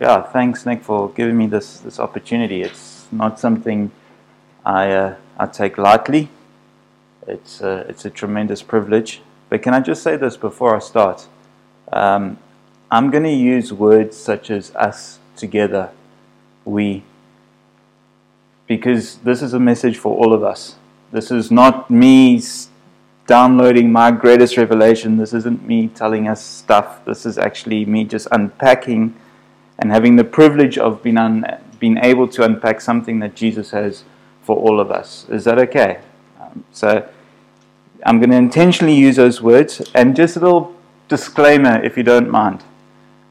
yeah, thanks, Nick, for giving me this, this opportunity. It's not something I, uh, I take lightly. It's, uh, it's a tremendous privilege. But can I just say this before I start? Um, I'm going to use words such as us, together, we, because this is a message for all of us. This is not me downloading my greatest revelation. This isn't me telling us stuff. This is actually me just unpacking and having the privilege of being, un, being able to unpack something that Jesus has for all of us. Is that okay? Um, so I'm going to intentionally use those words and just a little disclaimer if you don't mind.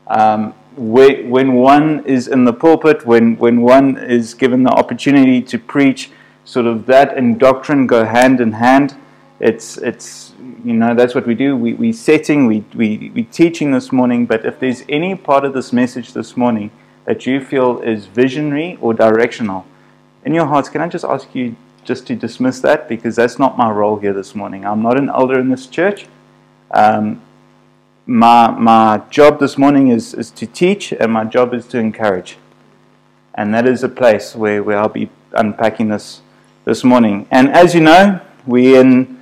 Um, when one is in the pulpit, when, when one is given the opportunity to preach, sort of that and doctrine go hand in hand. It's, it's you know, that's what we do. We, we setting, we, we, we teaching this morning, but if there's any part of this message this morning that you feel is visionary or directional, in your hearts, can I just ask you just to dismiss that? Because that's not my role here this morning. I'm not an elder in this church. Um, my, my job this morning is, is to teach, and my job is to encourage. And that is a place where, where I'll be unpacking this this morning. And as you know, we're in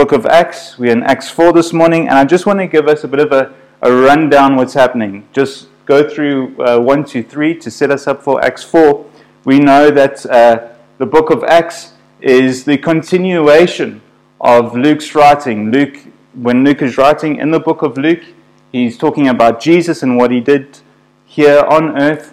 book of Acts. We're in Acts 4 this morning, and I just want to give us a bit of a, a rundown what's happening. Just go through uh, 1, 2, 3 to set us up for Acts 4. We know that uh, the book of Acts is the continuation of Luke's writing. Luke, when Luke is writing in the book of Luke, he's talking about Jesus and what he did here on earth.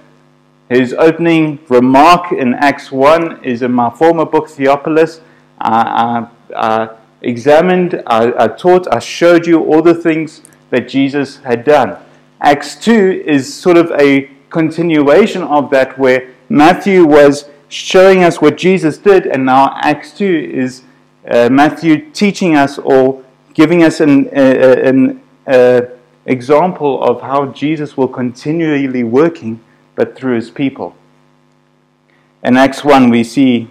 His opening remark in Acts 1 is in my former book, Theophilus. Uh, uh, examined, I, I taught, I showed you all the things that Jesus had done. Acts 2 is sort of a continuation of that, where Matthew was showing us what Jesus did, and now Acts 2 is uh, Matthew teaching us or giving us an, uh, an uh, example of how Jesus will continually working, but through his people. In Acts 1, we see,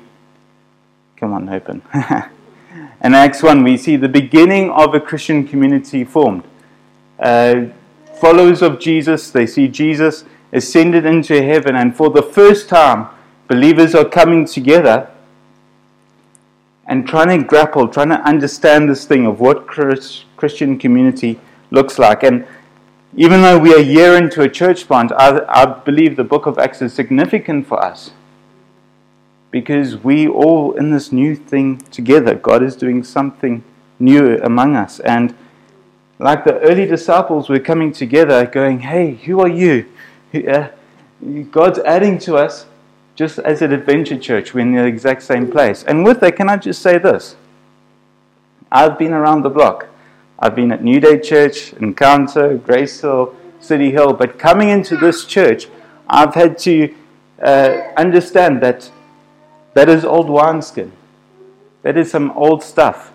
come on, open. In Acts 1, we see the beginning of a Christian community formed. Uh, followers of Jesus, they see Jesus ascended into heaven, and for the first time, believers are coming together and trying to grapple, trying to understand this thing of what Christian community looks like. And even though we are year into a church plant, I, I believe the book of Acts is significant for us because we all in this new thing together. God is doing something new among us. And like the early disciples, we're coming together going, hey, who are you? Uh, God's adding to us just as an adventure church. We're in the exact same place. And with that, can I just say this? I've been around the block. I've been at New Day Church, Encounter, Grace Hill, City Hill, but coming into this church, I've had to uh, understand that that is old wineskin. That is some old stuff.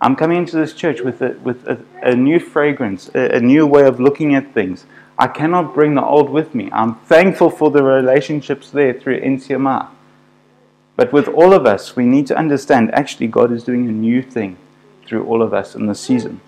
I'm coming into this church with a, with a, a new fragrance, a, a new way of looking at things. I cannot bring the old with me. I'm thankful for the relationships there through NCMI. But with all of us, we need to understand actually God is doing a new thing through all of us in this season.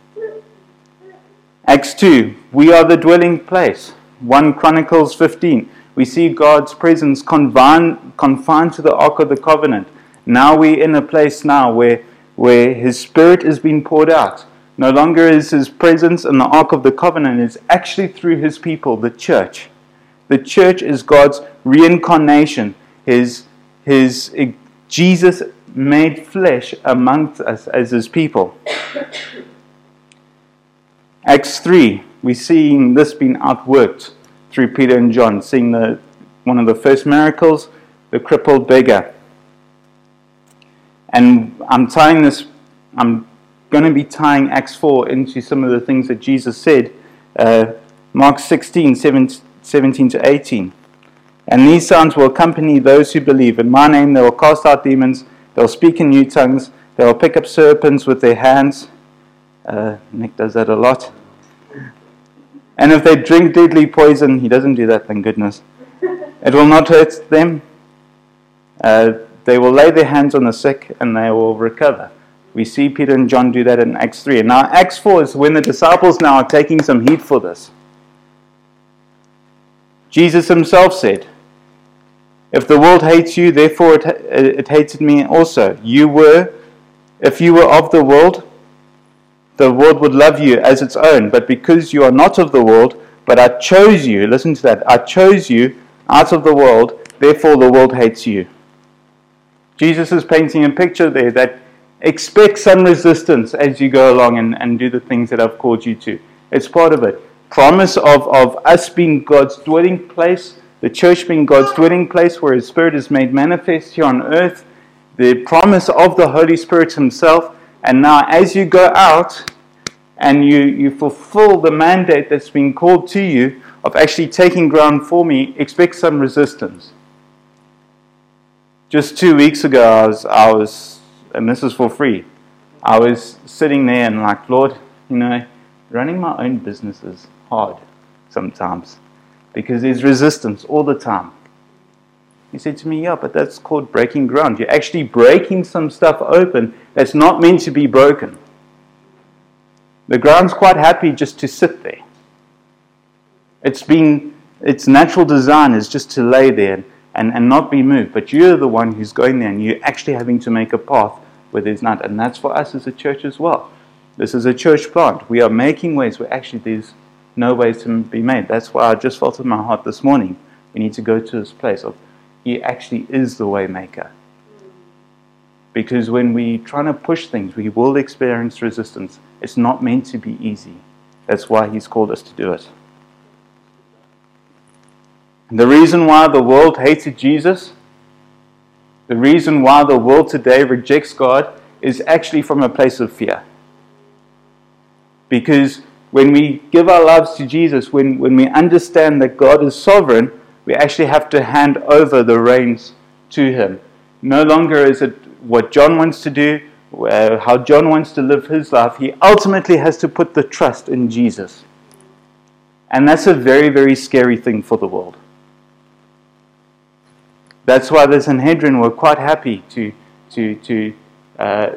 Acts 2, we are the dwelling place. 1 Chronicles 15, we see God's presence confined, confined to the Ark of the Covenant. Now we're in a place now where, where His Spirit is being poured out. No longer is His presence in the Ark of the Covenant, it's actually through His people, the church. The church is God's reincarnation, His, his Jesus made flesh amongst us as His people. Acts 3, we're seeing this being outworked through Peter and John, seeing the, one of the first miracles, the crippled beggar. And I'm tying this, I'm going to be tying Acts 4 into some of the things that Jesus said. Uh, Mark 16, 17 to 18. And these signs will accompany those who believe. In my name they will cast out demons, they'll speak in new tongues, they will pick up serpents with their hands. Uh, Nick does that a lot. And if they drink deadly poison, he doesn't do that, thank goodness. It will not hurt them. Uh, they will lay their hands on the sick and they will recover. We see Peter and John do that in Acts 3. And now, Acts 4 is when the disciples now are taking some heat for this. Jesus himself said, If the world hates you, therefore it, it hated me also. You were, if you were of the world, the world would love you as its own. But because you are not of the world, but I chose you, listen to that, I chose you out of the world, therefore the world hates you. Jesus is painting a picture there that expect some resistance as you go along and, and do the things that I've called you to. It's part of it. Promise of, of us being God's dwelling place, the church being God's dwelling place where His Spirit is made manifest here on earth, the promise of the Holy Spirit Himself. And now, as you go out and you, you fulfill the mandate that's been called to you of actually taking ground for me, expect some resistance. Just two weeks ago, I was, I was, and this is for free, I was sitting there and like, Lord, you know, running my own business is hard sometimes because there's resistance all the time. He said to me, Yeah, but that's called breaking ground. You're actually breaking some stuff open that's not meant to be broken. The ground's quite happy just to sit there. It's been its natural design is just to lay there and, and not be moved. But you're the one who's going there and you're actually having to make a path where there's not. And that's for us as a church as well. This is a church plant. We are making ways where actually there's no ways to be made. That's why I just felt in my heart this morning we need to go to this place of He actually is the way maker. Because when we trying to push things, we will experience resistance. It's not meant to be easy. That's why He's called us to do it. The reason why the world hated Jesus, the reason why the world today rejects God, is actually from a place of fear. Because when we give our lives to Jesus, when, when we understand that God is sovereign, we actually have to hand over the reins to Him. No longer is it what John wants to do, how John wants to live his life. He ultimately has to put the trust in Jesus. And that's a very, very scary thing for the world. That's why the Sanhedrin were quite happy to, to, to uh,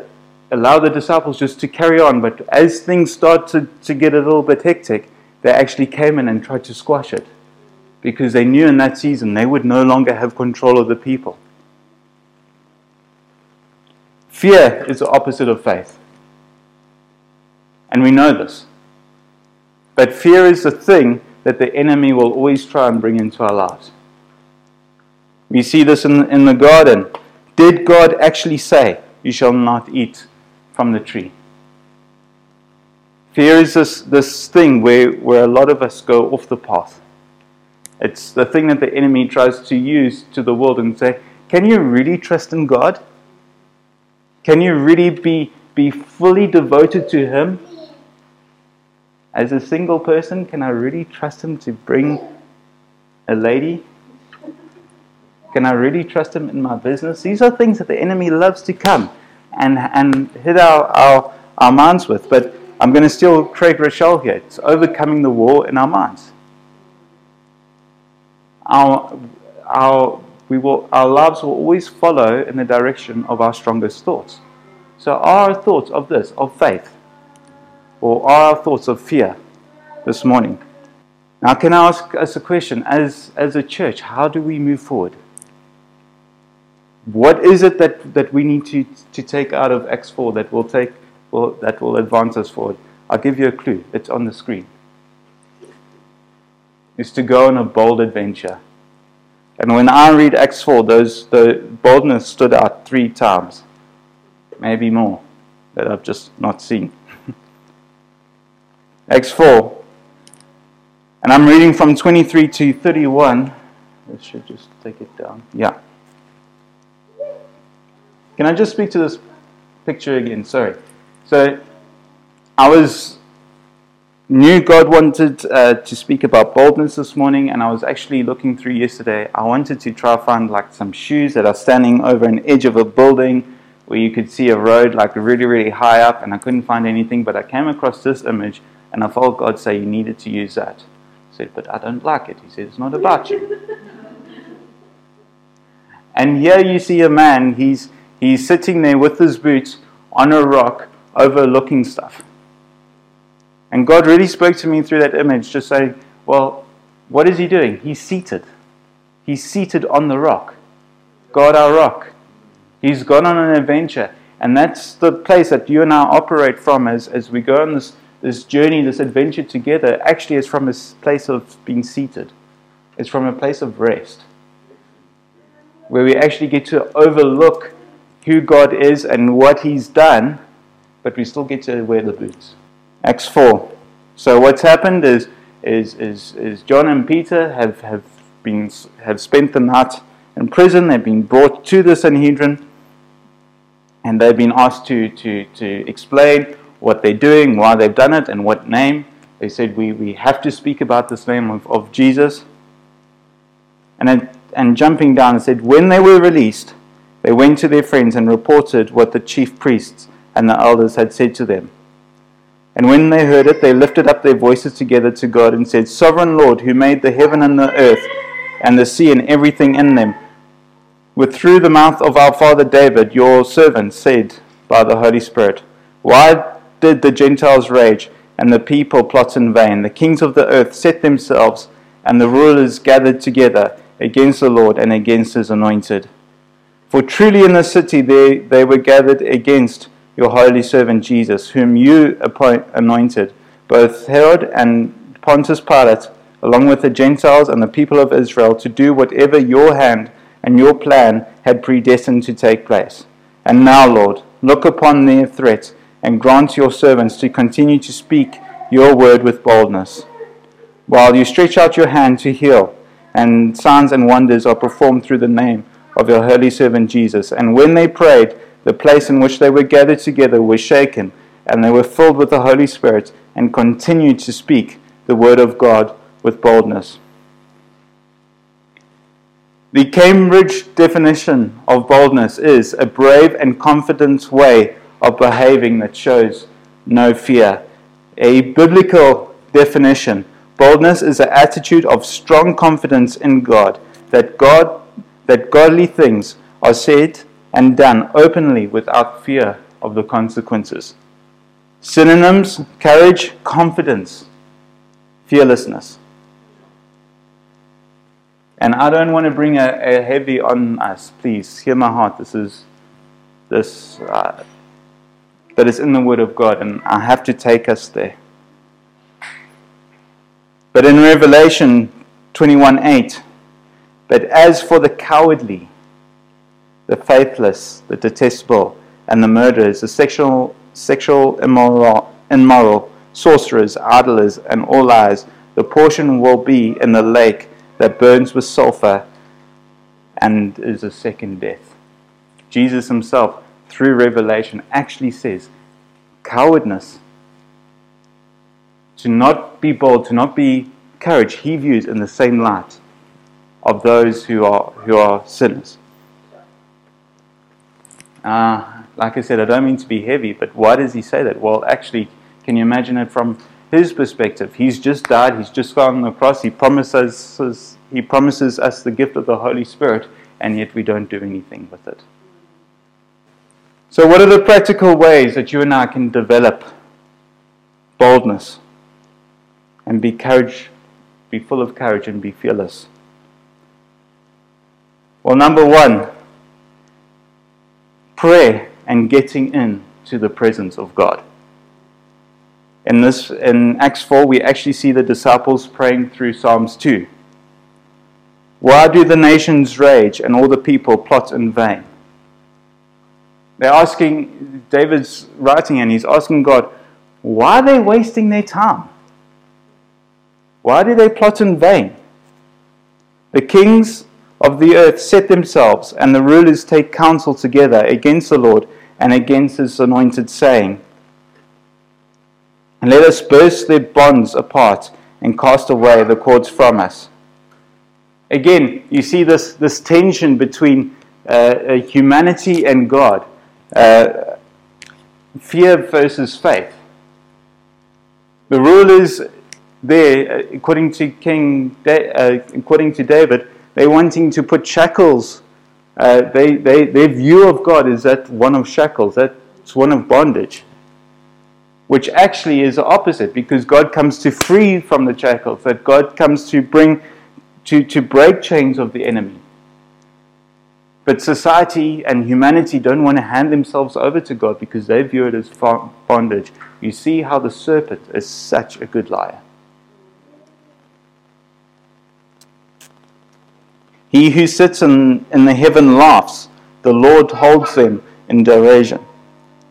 allow the disciples just to carry on. But as things started to, to get a little bit hectic, they actually came in and tried to squash it because they knew in that season they would no longer have control of the people. Fear is the opposite of faith. And we know this. But fear is the thing that the enemy will always try and bring into our lives. We see this in, in the garden. Did God actually say, You shall not eat from the tree? Fear is this, this thing where, where a lot of us go off the path. It's the thing that the enemy tries to use to the world and say, Can you really trust in God? Can you really be, be fully devoted to Him? As a single person, can I really trust Him to bring a lady? Can I really trust Him in my business? These are things that the enemy loves to come and, and hit our, our, our minds with. But I'm going to steal Craig Groeschel here. It's overcoming the war in our minds. Our, our we will, our lives will always follow in the direction of our strongest thoughts. So, are our thoughts of this, of faith, or are our thoughts of fear this morning? Now, can I ask us a question? As, as a church, how do we move forward? What is it that, that we need to, to take out of Acts 4 that will, take, will, that will advance us forward? I'll give you a clue. It's on the screen. It's to go on a bold adventure. And when I read Acts 4, those, the boldness stood out three times, maybe more, that I've just not seen. Acts 4. And I'm reading from 23 to 31. This should just take it down. Yeah. Can I just speak to this picture again? Sorry. So I was knew God wanted uh, to speak about boldness this morning, and I was actually looking through yesterday. I wanted to try find like some shoes that are standing over an edge of a building where you could see a road like really, really high up, and I couldn't find anything. But I came across this image, and I felt God say you needed to use that. I said, but I don't like it. He said, it's not about you. and here you see a man. He's he's sitting there with his boots on a rock, overlooking stuff. And God really spoke to me through that image, just saying, well, what is he doing? He's seated. He's seated on the rock. God, our rock. He's gone on an adventure. And that's the place that you and I operate from as, as we go on this, this journey, this adventure together. Actually, it's from a place of being seated, it's from a place of rest, where we actually get to overlook who God is and what He's done, but we still get to wear the boots. Acts 4. So, what's happened is, is, is, is John and Peter have, have, been, have spent the night in prison, they've been brought to the Sanhedrin and they've been asked to, to, to explain what they're doing, why they've done it, and what name. They said, We, we have to speak about this name of, of Jesus. And, then, and jumping down, and said, When they were released, they went to their friends and reported what the chief priests and the elders had said to them. And when they heard it, they lifted up their voices together to God and said, Sovereign Lord, who made the heaven and the earth and the sea and everything in them, with through the mouth of our father David, your servant, said by the Holy Spirit, Why did the Gentiles rage and the people plot in vain? The kings of the earth set themselves, and the rulers gathered together against the Lord and against his anointed. For truly in the city they, they were gathered against your holy servant Jesus, whom you anointed, both Herod and Pontius Pilate, along with the Gentiles and the people of Israel, to do whatever your hand and your plan had predestined to take place. And now, Lord, look upon their threats and grant your servants to continue to speak your word with boldness. While you stretch out your hand to heal, and signs and wonders are performed through the name of your holy servant Jesus. And when they prayed, the place in which they were gathered together was shaken, and they were filled with the Holy Spirit, and continued to speak the word of God with boldness. The Cambridge definition of boldness is a brave and confident way of behaving that shows no fear. A biblical definition boldness is an attitude of strong confidence in God that God that godly things are said and done openly without fear of the consequences. Synonyms courage, confidence, fearlessness. And I don't want to bring a, a heavy on us, please. Hear my heart. This is this uh, that is in the Word of God, and I have to take us there. But in Revelation 21 8, but as for the cowardly, the faithless, the detestable, and the murderers, the sexual, sexual immoral, immoral, sorcerers, idlers, and all liars, the portion will be in the lake that burns with sulfur and is a second death. Jesus himself, through revelation, actually says cowardness, to not be bold, to not be courage, he views in the same light of those who are, who are sinners. Uh, like I said, I don't mean to be heavy, but why does he say that? Well, actually, can you imagine it from his perspective. He's just died, he's just gone on the cross, he promises, he promises us the gift of the Holy Spirit, and yet we don't do anything with it. So, what are the practical ways that you and I can develop boldness and be courage, be full of courage and be fearless? Well, number one, prayer and getting in to the presence of God. In this in Acts 4 we actually see the disciples praying through Psalms 2. Why do the nations rage and all the people plot in vain? They're asking David's writing and he's asking God, why are they wasting their time? Why do they plot in vain? The kings of the earth set themselves, and the rulers take counsel together against the Lord and against his anointed, saying, and let us burst their bonds apart and cast away the cords from us. Again, you see this, this tension between uh, uh, humanity and God, uh, fear versus faith. The rulers there, according to King, da- uh, according to David, they're wanting to put shackles. Uh, they, they, their view of God is that one of shackles, that's one of bondage which actually is the opposite because God comes to free from the shackles, that God comes to bring, to, to break chains of the enemy. But society and humanity don't want to hand themselves over to God because they view it as bondage. You see how the serpent is such a good liar. He who sits in, in the heaven laughs, the Lord holds them in derision.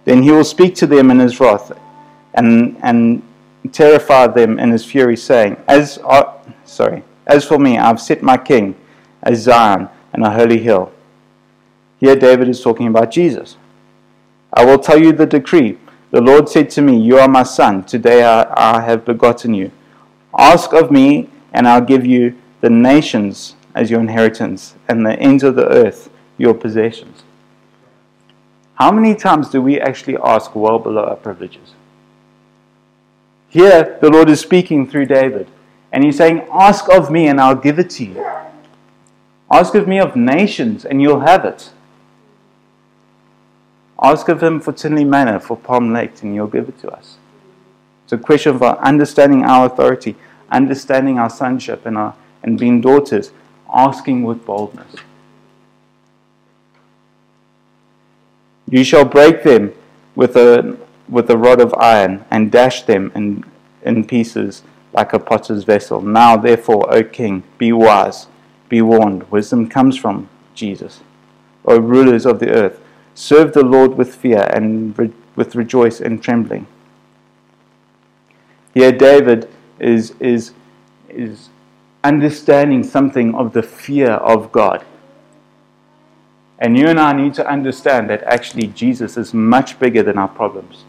Then he will speak to them in his wrath and, and terrify them in his fury, saying, As uh, sorry, as for me, I've set my king as Zion and a holy hill. Here David is talking about Jesus. I will tell you the decree. The Lord said to me, You are my son. Today I, I have begotten you. Ask of me, and I'll give you the nations as your inheritance, and the ends of the earth your possessions. How many times do we actually ask well below our privileges? Here, the Lord is speaking through David, and he's saying, Ask of me, and I'll give it to you. Ask of me of nations, and you'll have it. Ask of Him for Tinley Manor, for Palm Lake, and He'll give it to us. It's a question of understanding our authority, understanding our sonship, and, our, and being daughters, asking with boldness. You shall break them with a, with a rod of iron, and dash them in, in pieces like a potter's vessel. Now, therefore, O King, be wise, be warned. Wisdom comes from Jesus. O rulers of the earth, Serve the Lord with fear and re- with rejoice and trembling. Here, David is, is, is understanding something of the fear of God. And you and I need to understand that actually Jesus is much bigger than our problems.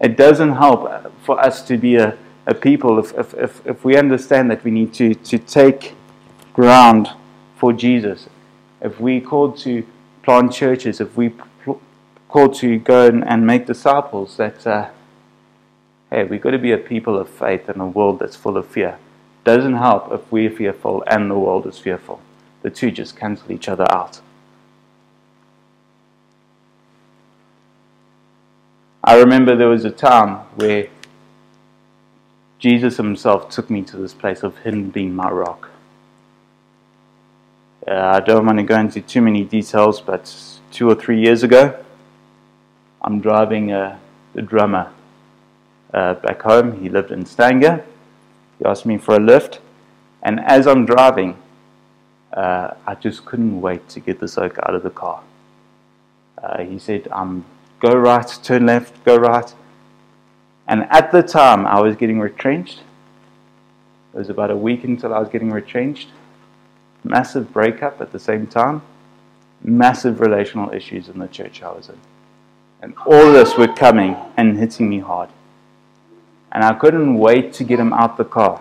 It doesn't help for us to be a, a people if, if, if, if we understand that we need to, to take ground for Jesus. If we called to plant churches, if we called to go and, and make disciples, that, uh, hey, we've got to be a people of faith in a world that's full of fear. Doesn't help if we're fearful and the world is fearful. The two just cancel each other out. I remember there was a time where Jesus himself took me to this place of Him being my rock. Uh, I don't want to go into too many details, but two or three years ago, I'm driving uh, the drummer uh, back home. He lived in Stanger. He asked me for a lift, and as I'm driving, uh, I just couldn't wait to get this oak out of the car. Uh, he said, um, Go right, turn left, go right. And at the time, I was getting retrenched. It was about a week until I was getting retrenched massive breakup at the same time, massive relational issues in the church I was in. And all of this were coming and hitting me hard. And I couldn't wait to get him out the car.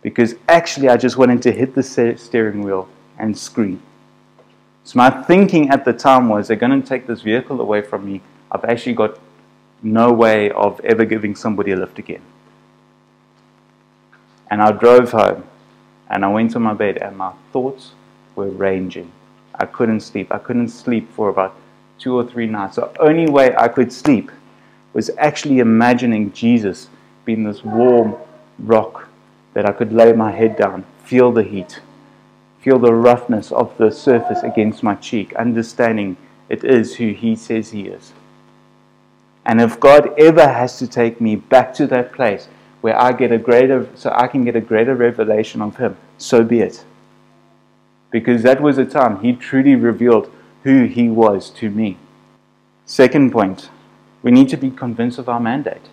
Because actually, I just wanted to hit the steering wheel and scream. So, my thinking at the time was they're going to take this vehicle away from me. I've actually got no way of ever giving somebody a lift again. And I drove home and I went to my bed, and my thoughts were ranging. I couldn't sleep. I couldn't sleep for about two or three nights. The only way I could sleep was actually imagining Jesus being this warm rock that I could lay my head down, feel the heat, feel the roughness of the surface against my cheek, understanding it is who He says He is. And if God ever has to take me back to that place where I get a greater, so I can get a greater revelation of Him, so be it. Because that was a time He truly revealed who He was to me. Second point, we need to be convinced of our mandate.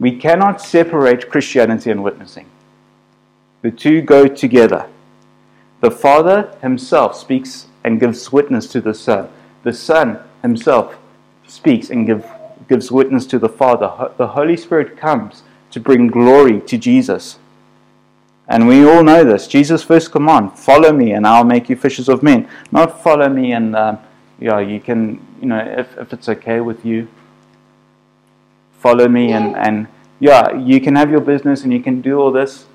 We cannot separate Christianity and witnessing. The two go together. The Father Himself speaks and gives witness to the Son. The Son Himself speaks and gives gives witness to the Father. The Holy Spirit comes to bring glory to Jesus. And we all know this. Jesus' first command, follow me and I'll make you fishers of men. Not follow me and, um, yeah, you can, you know, if, if it's okay with you, follow me and, and, yeah, you can have your business and you can do all this.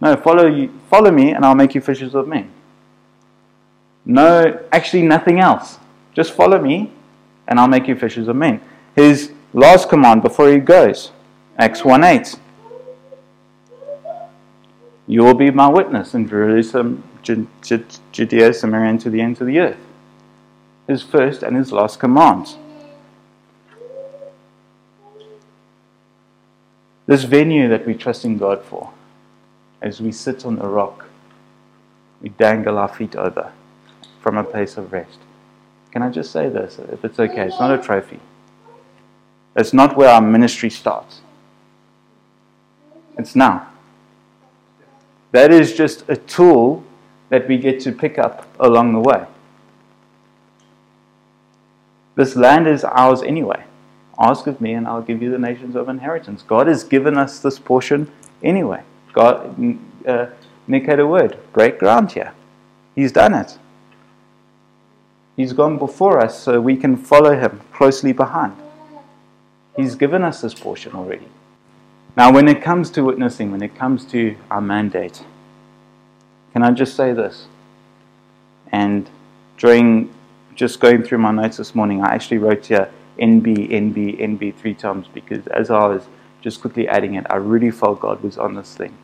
No, follow, you, follow me and I'll make you fishers of men. No, actually nothing else. Just follow me and I'll make you fishers of men. His last command before he goes, Acts 1 8. You will be my witness in Jerusalem, Judea, Samaria, and to the ends of the earth. His first and his last commands. This venue that we trust in God for, as we sit on the rock, we dangle our feet over from a place of rest. Can I just say this, if it's okay? It's not a trophy. It's not where our ministry starts. It's now. That is just a tool that we get to pick up along the way. This land is ours anyway. Ask of me, and I'll give you the nations of inheritance. God has given us this portion anyway. God, uh, Nick had a word break ground here. He's done it. He's gone before us so we can follow him closely behind. He's given us this portion already. Now, when it comes to witnessing, when it comes to our mandate, can I just say this? And during just going through my notes this morning, I actually wrote here NB, NB, NB three times because as I was just quickly adding it, I really felt God was on this thing.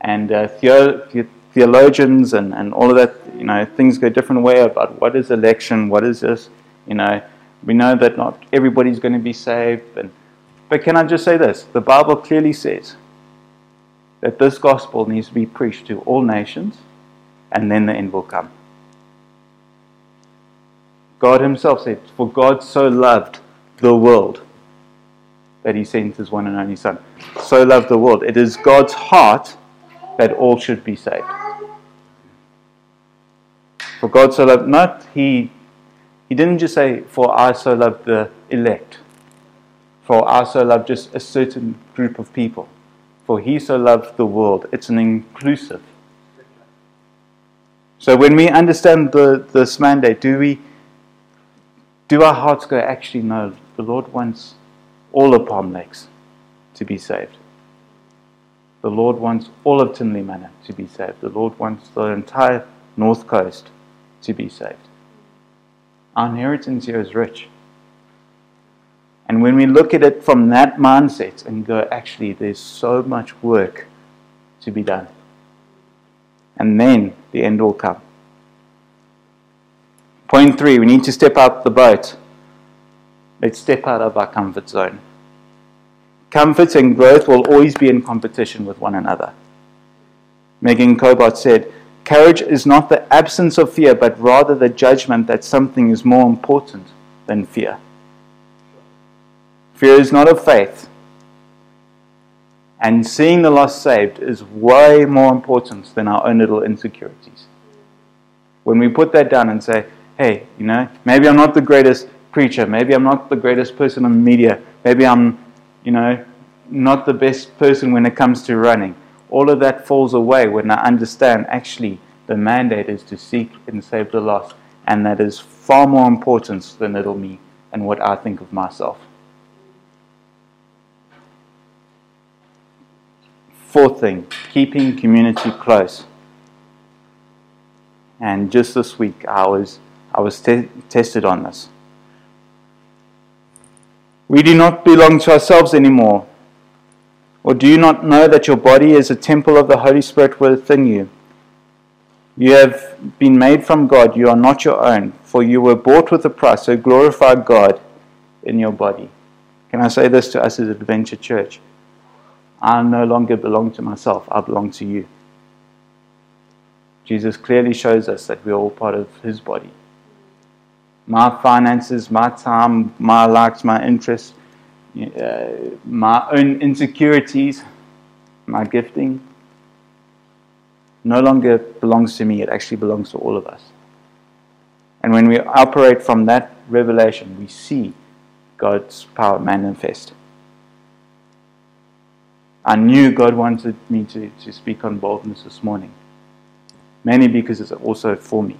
And uh, theologians and, and all of that, you know, things go a different way about what is election, what is this, you know. We know that not everybody's going to be saved. And, but can I just say this? The Bible clearly says that this gospel needs to be preached to all nations, and then the end will come. God Himself said, For God so loved the world that He sent His one and only Son. So loved the world. It is God's heart that all should be saved. For God so loved, not He, He didn't just say, For I so loved the elect. For I so loved just a certain group of people. For He so loved the world. It's an inclusive. So when we understand the, this mandate, do we do our hearts go, actually, no, the Lord wants all of Palm Lakes to be saved. The Lord wants all of Tinley Manor to be saved. The Lord wants the entire North Coast to be saved. Our inheritance here is rich. And when we look at it from that mindset and go, actually, there's so much work to be done. And then the end will come. Point three, we need to step out the boat. Let's step out of our comfort zone. Comfort and growth will always be in competition with one another. Meg Cabot said, Courage is not the absence of fear, but rather the judgment that something is more important than fear. Fear is not of faith. And seeing the lost saved is way more important than our own little insecurities. When we put that down and say, hey, you know, maybe I'm not the greatest preacher, maybe I'm not the greatest person on media, maybe I'm, you know, not the best person when it comes to running. All of that falls away when I understand actually the mandate is to seek and save the lost, and that is far more important than little me and what I think of myself. Fourth thing, keeping community close. And just this week, I was I was te- tested on this. We do not belong to ourselves anymore. Or do you not know that your body is a temple of the Holy Spirit within you? You have been made from God. You are not your own, for you were bought with a price. So glorify God in your body. Can I say this to us as Adventure Church? I no longer belong to myself, I belong to you. Jesus clearly shows us that we're all part of his body my finances, my time, my likes, my interests, uh, my own insecurities, my gifting, no longer belongs to me. It actually belongs to all of us. And when we operate from that revelation, we see God's power manifest. I knew God wanted me to, to speak on boldness this morning, mainly because it's also for me.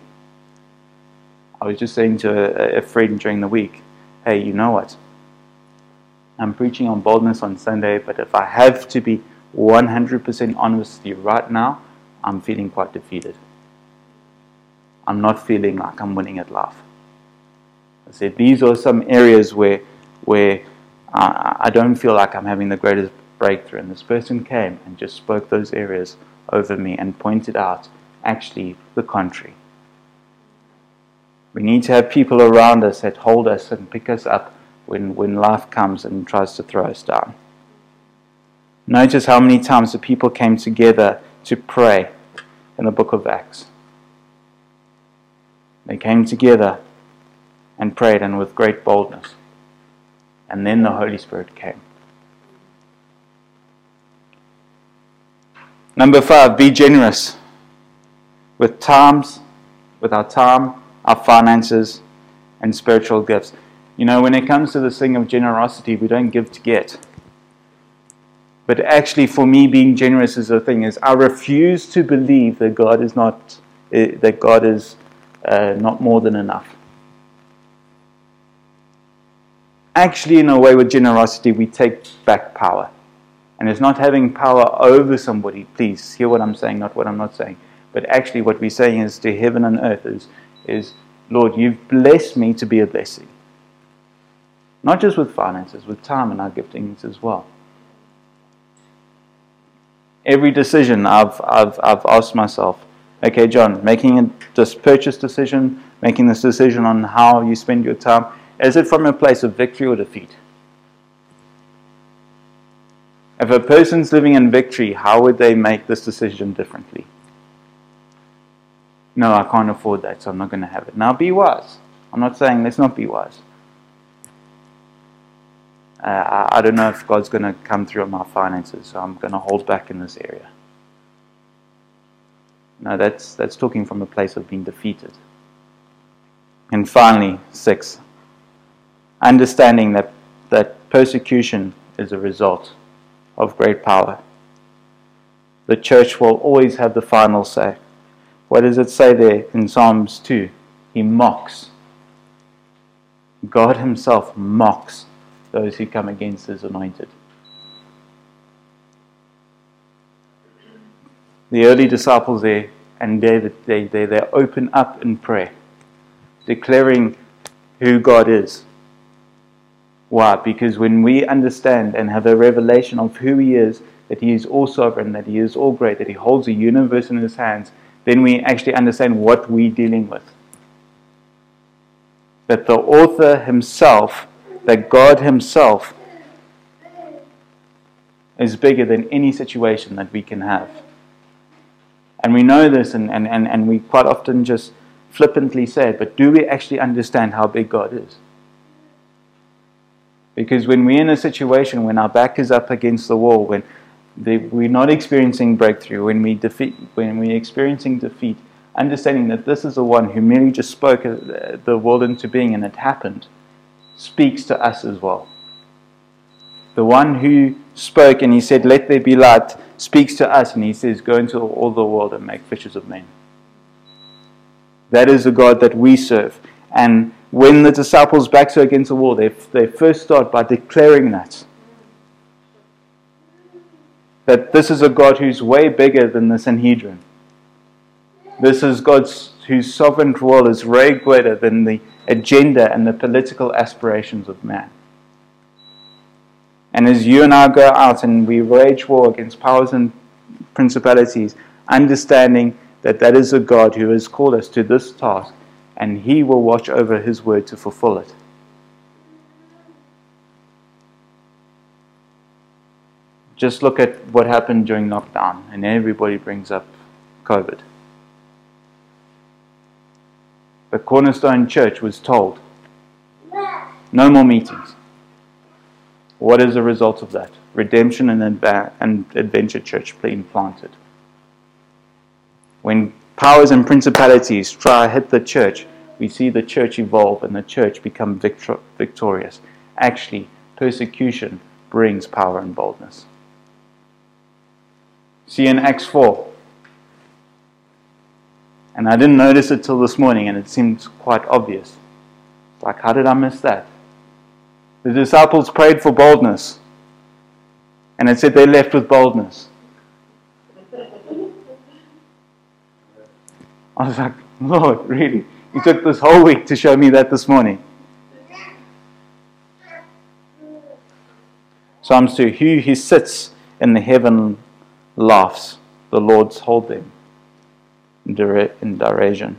I was just saying to a, a friend during the week, hey, you know what? I'm preaching on boldness on Sunday, but if I have to be 100% honest with you right now, I'm feeling quite defeated. I'm not feeling like I'm winning at life. I said, These are some areas where, where uh, I don't feel like I'm having the greatest breakthrough. And this person came and just spoke those areas over me and pointed out actually the contrary. We need to have people around us that hold us and pick us up when, when life comes and tries to throw us down. Notice how many times the people came together to pray in the book of Acts. They came together and prayed, and with great boldness. And then the Holy Spirit came. Number five, be generous with times, with our time, our finances, and spiritual gifts. You know, when it comes to this thing of generosity, we don't give to get. But actually, for me, being generous is the thing is I refuse to believe that God is not eh, that God is uh, not more than enough. Actually, in a way, with generosity, we take back power. And it's not having power over somebody. Please hear what I'm saying, not what I'm not saying. But actually, what we're saying is to heaven and earth is, is Lord, you've blessed me to be a blessing. Not just with finances, with time and our giftings as well. Every decision I've, I've, I've asked myself, okay, John, making a, this purchase decision, making this decision on how you spend your time, is it from a place of victory or defeat? If a person's living in victory, how would they make this decision differently? No, I can't afford that, so I'm not going to have it. Now, be wise. I'm not saying let's not be wise. Uh, I, I don't know if God's going to come through on my finances, so I'm going to hold back in this area. No, that's, that's talking from a place of being defeated. And finally, six, understanding that, that persecution is a result of great power. The church will always have the final say. What does it say there in Psalms 2? He mocks. God Himself mocks those who come against His anointed. The early disciples there and David, they, they, they open up in prayer, declaring who God is why? Because when we understand and have a revelation of who He is, that He is all sovereign, that He is all great, that He holds the universe in His hands, then we actually understand what we're dealing with. That the author Himself, that God Himself, is bigger than any situation that we can have. And we know this, and, and, and, and we quite often just flippantly say it, but do we actually understand how big God is? Because when we're in a situation when our back is up against the wall, when the, we're not experiencing breakthrough, when, we defeat, when we're experiencing defeat, understanding that this is the one who merely just spoke uh, the world into being and it happened, speaks to us as well. The one who spoke and he said, Let there be light, speaks to us and he says, Go into all the world and make fishers of men. That is the God that we serve. And when the disciples' backs are against the wall, they, they first start by declaring that. That this is a God who's way bigger than the Sanhedrin. This is God's whose sovereign rule is way greater than the agenda and the political aspirations of man. And as you and I go out and we wage war against powers and principalities, understanding that that is a God who has called us to this task and he will watch over his word to fulfill it. Just look at what happened during lockdown, and everybody brings up COVID. The Cornerstone Church was told no more meetings. What is the result of that? Redemption and, Adventure Church being planted. When powers and principalities try to hit the church, we see the church evolve and the church become victor- victorious. Actually, persecution brings power and boldness. See in Acts 4. And I didn't notice it till this morning, and it seems quite obvious. Like, how did I miss that? The disciples prayed for boldness, and it said they left with boldness. I was like, Lord, really? You took this whole week to show me that this morning. Psalms 2 Who he sits in the heaven laughs, the Lord's hold them in derision.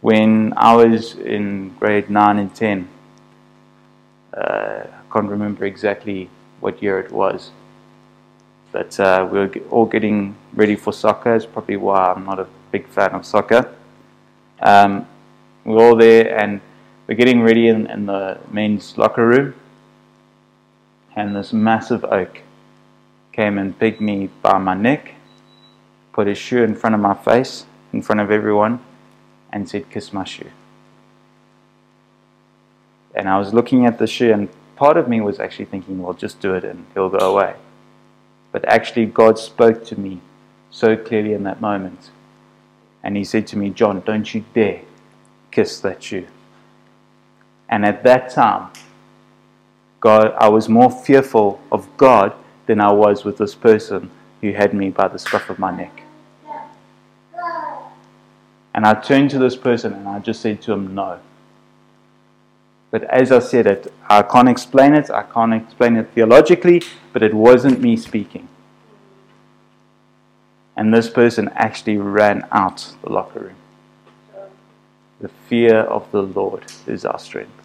When I was in grade 9 and 10, uh, I can't remember exactly what year it was, but uh, we were all getting ready for soccer. It's probably why I'm not a big fan of soccer. Um, we we're all there and we're getting ready in, in the men's locker room, and this massive oak came and picked me by my neck, put his shoe in front of my face, in front of everyone, and said, Kiss my shoe. And I was looking at the shoe, and part of me was actually thinking, Well, just do it and he'll go away. But actually, God spoke to me so clearly in that moment. And He said to me, John, don't you dare kiss that shoe. And at that time, God, I was more fearful of God than I was with this person who had me by the scruff of my neck. And I turned to this person and I just said to him, No. But as I said it, I can't explain it, I can't explain it theologically, but it wasn't me speaking. And this person actually ran out the locker room. The fear of the Lord is our strength.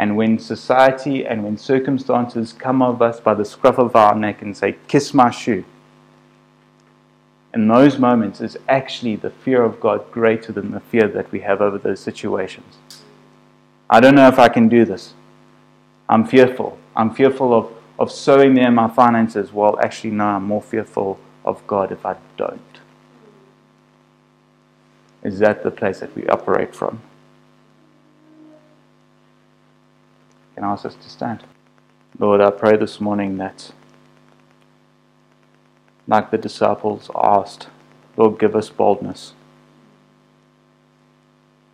And when society and when circumstances come of us by the scruff of our neck and say, Kiss my shoe, in those moments is actually the fear of God greater than the fear that we have over those situations. I don't know if I can do this. I'm fearful. I'm fearful of, of sowing there my finances. Well, actually, no, I'm more fearful of God if I don't. Is that the place that we operate from? Can ask us to stand? Lord, I pray this morning that like the disciples asked, Lord, give us boldness.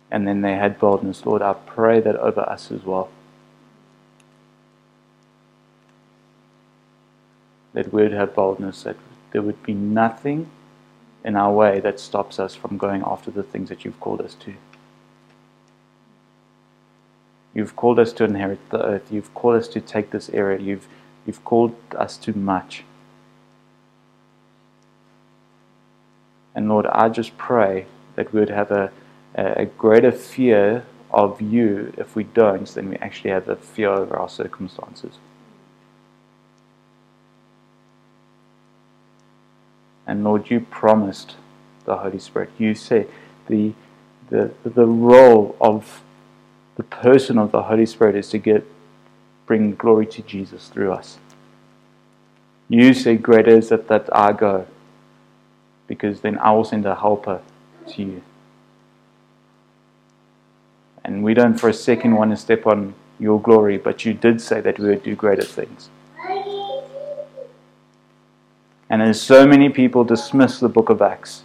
And then they had boldness. Lord, I pray that over us as well. That we would have boldness, that there would be nothing in our way that stops us from going after the things that you've called us to. You've called us to inherit the earth. You've called us to take this area. You've, you've called us to much. And Lord, I just pray that we would have a, a greater fear of you if we don't than we actually have a fear over our circumstances. And Lord, you promised the Holy Spirit. You said the, the, the role of the person of the Holy Spirit is to get bring glory to Jesus through us. You say, Greater is it that I go because then I will send a helper to you. And we don't for a second want to step on your glory, but you did say that we would do greater things. And as so many people dismiss the book of Acts,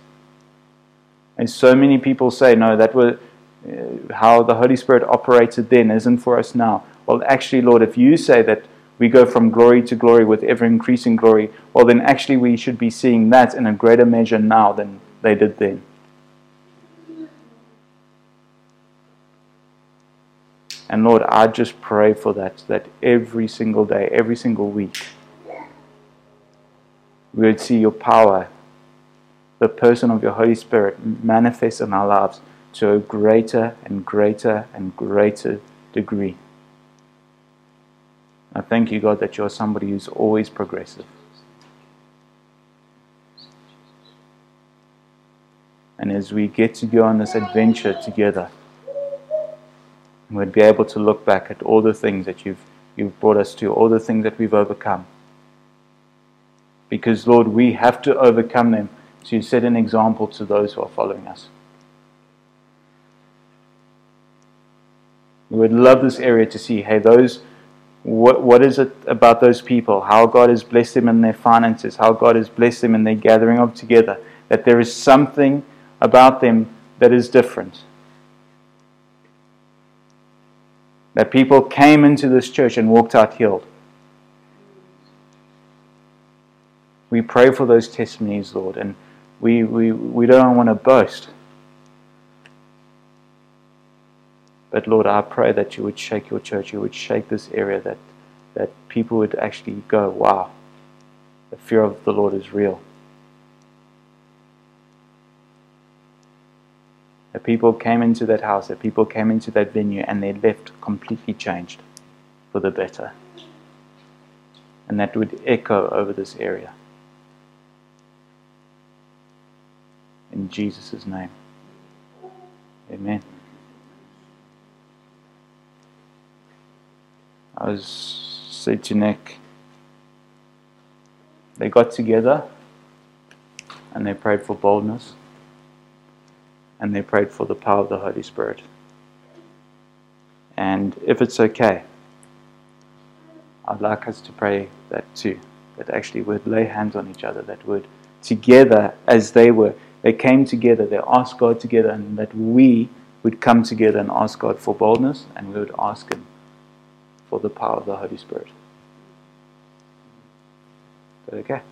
and so many people say, no, that was uh, how the Holy Spirit operated then isn't for us now. Well, actually, Lord, if you say that we go from glory to glory with ever increasing glory, well, then actually we should be seeing that in a greater measure now than they did then. And Lord, I just pray for that, that every single day, every single week, we would see your power, the person of your Holy Spirit manifest in our lives to a greater and greater and greater degree. I thank you, God, that you're somebody who's always progressive. And as we get to go on this adventure together, we'd be able to look back at all the things that you've, you've brought us to, all the things that we've overcome. Because, Lord, we have to overcome them to set an example to those who are following us. We would love this area to see, hey, those what, what is it about those people? How God has blessed them in their finances, how God has blessed them in their gathering of together, that there is something about them that is different. That people came into this church and walked out healed. We pray for those testimonies, Lord, and we, we, we don't want to boast. But Lord, I pray that you would shake your church, you would shake this area, that, that people would actually go, wow, the fear of the Lord is real. That people came into that house, that people came into that venue, and they left completely changed for the better. And that would echo over this area. In Jesus' name. Amen. I was said to Nick, they got together and they prayed for boldness and they prayed for the power of the Holy Spirit. And if it's okay, I'd like us to pray that too. That actually would lay hands on each other, that would together, as they were, they came together, they asked God together, and that we would come together and ask God for boldness, and we would ask Him for the power of the Holy Spirit. Okay?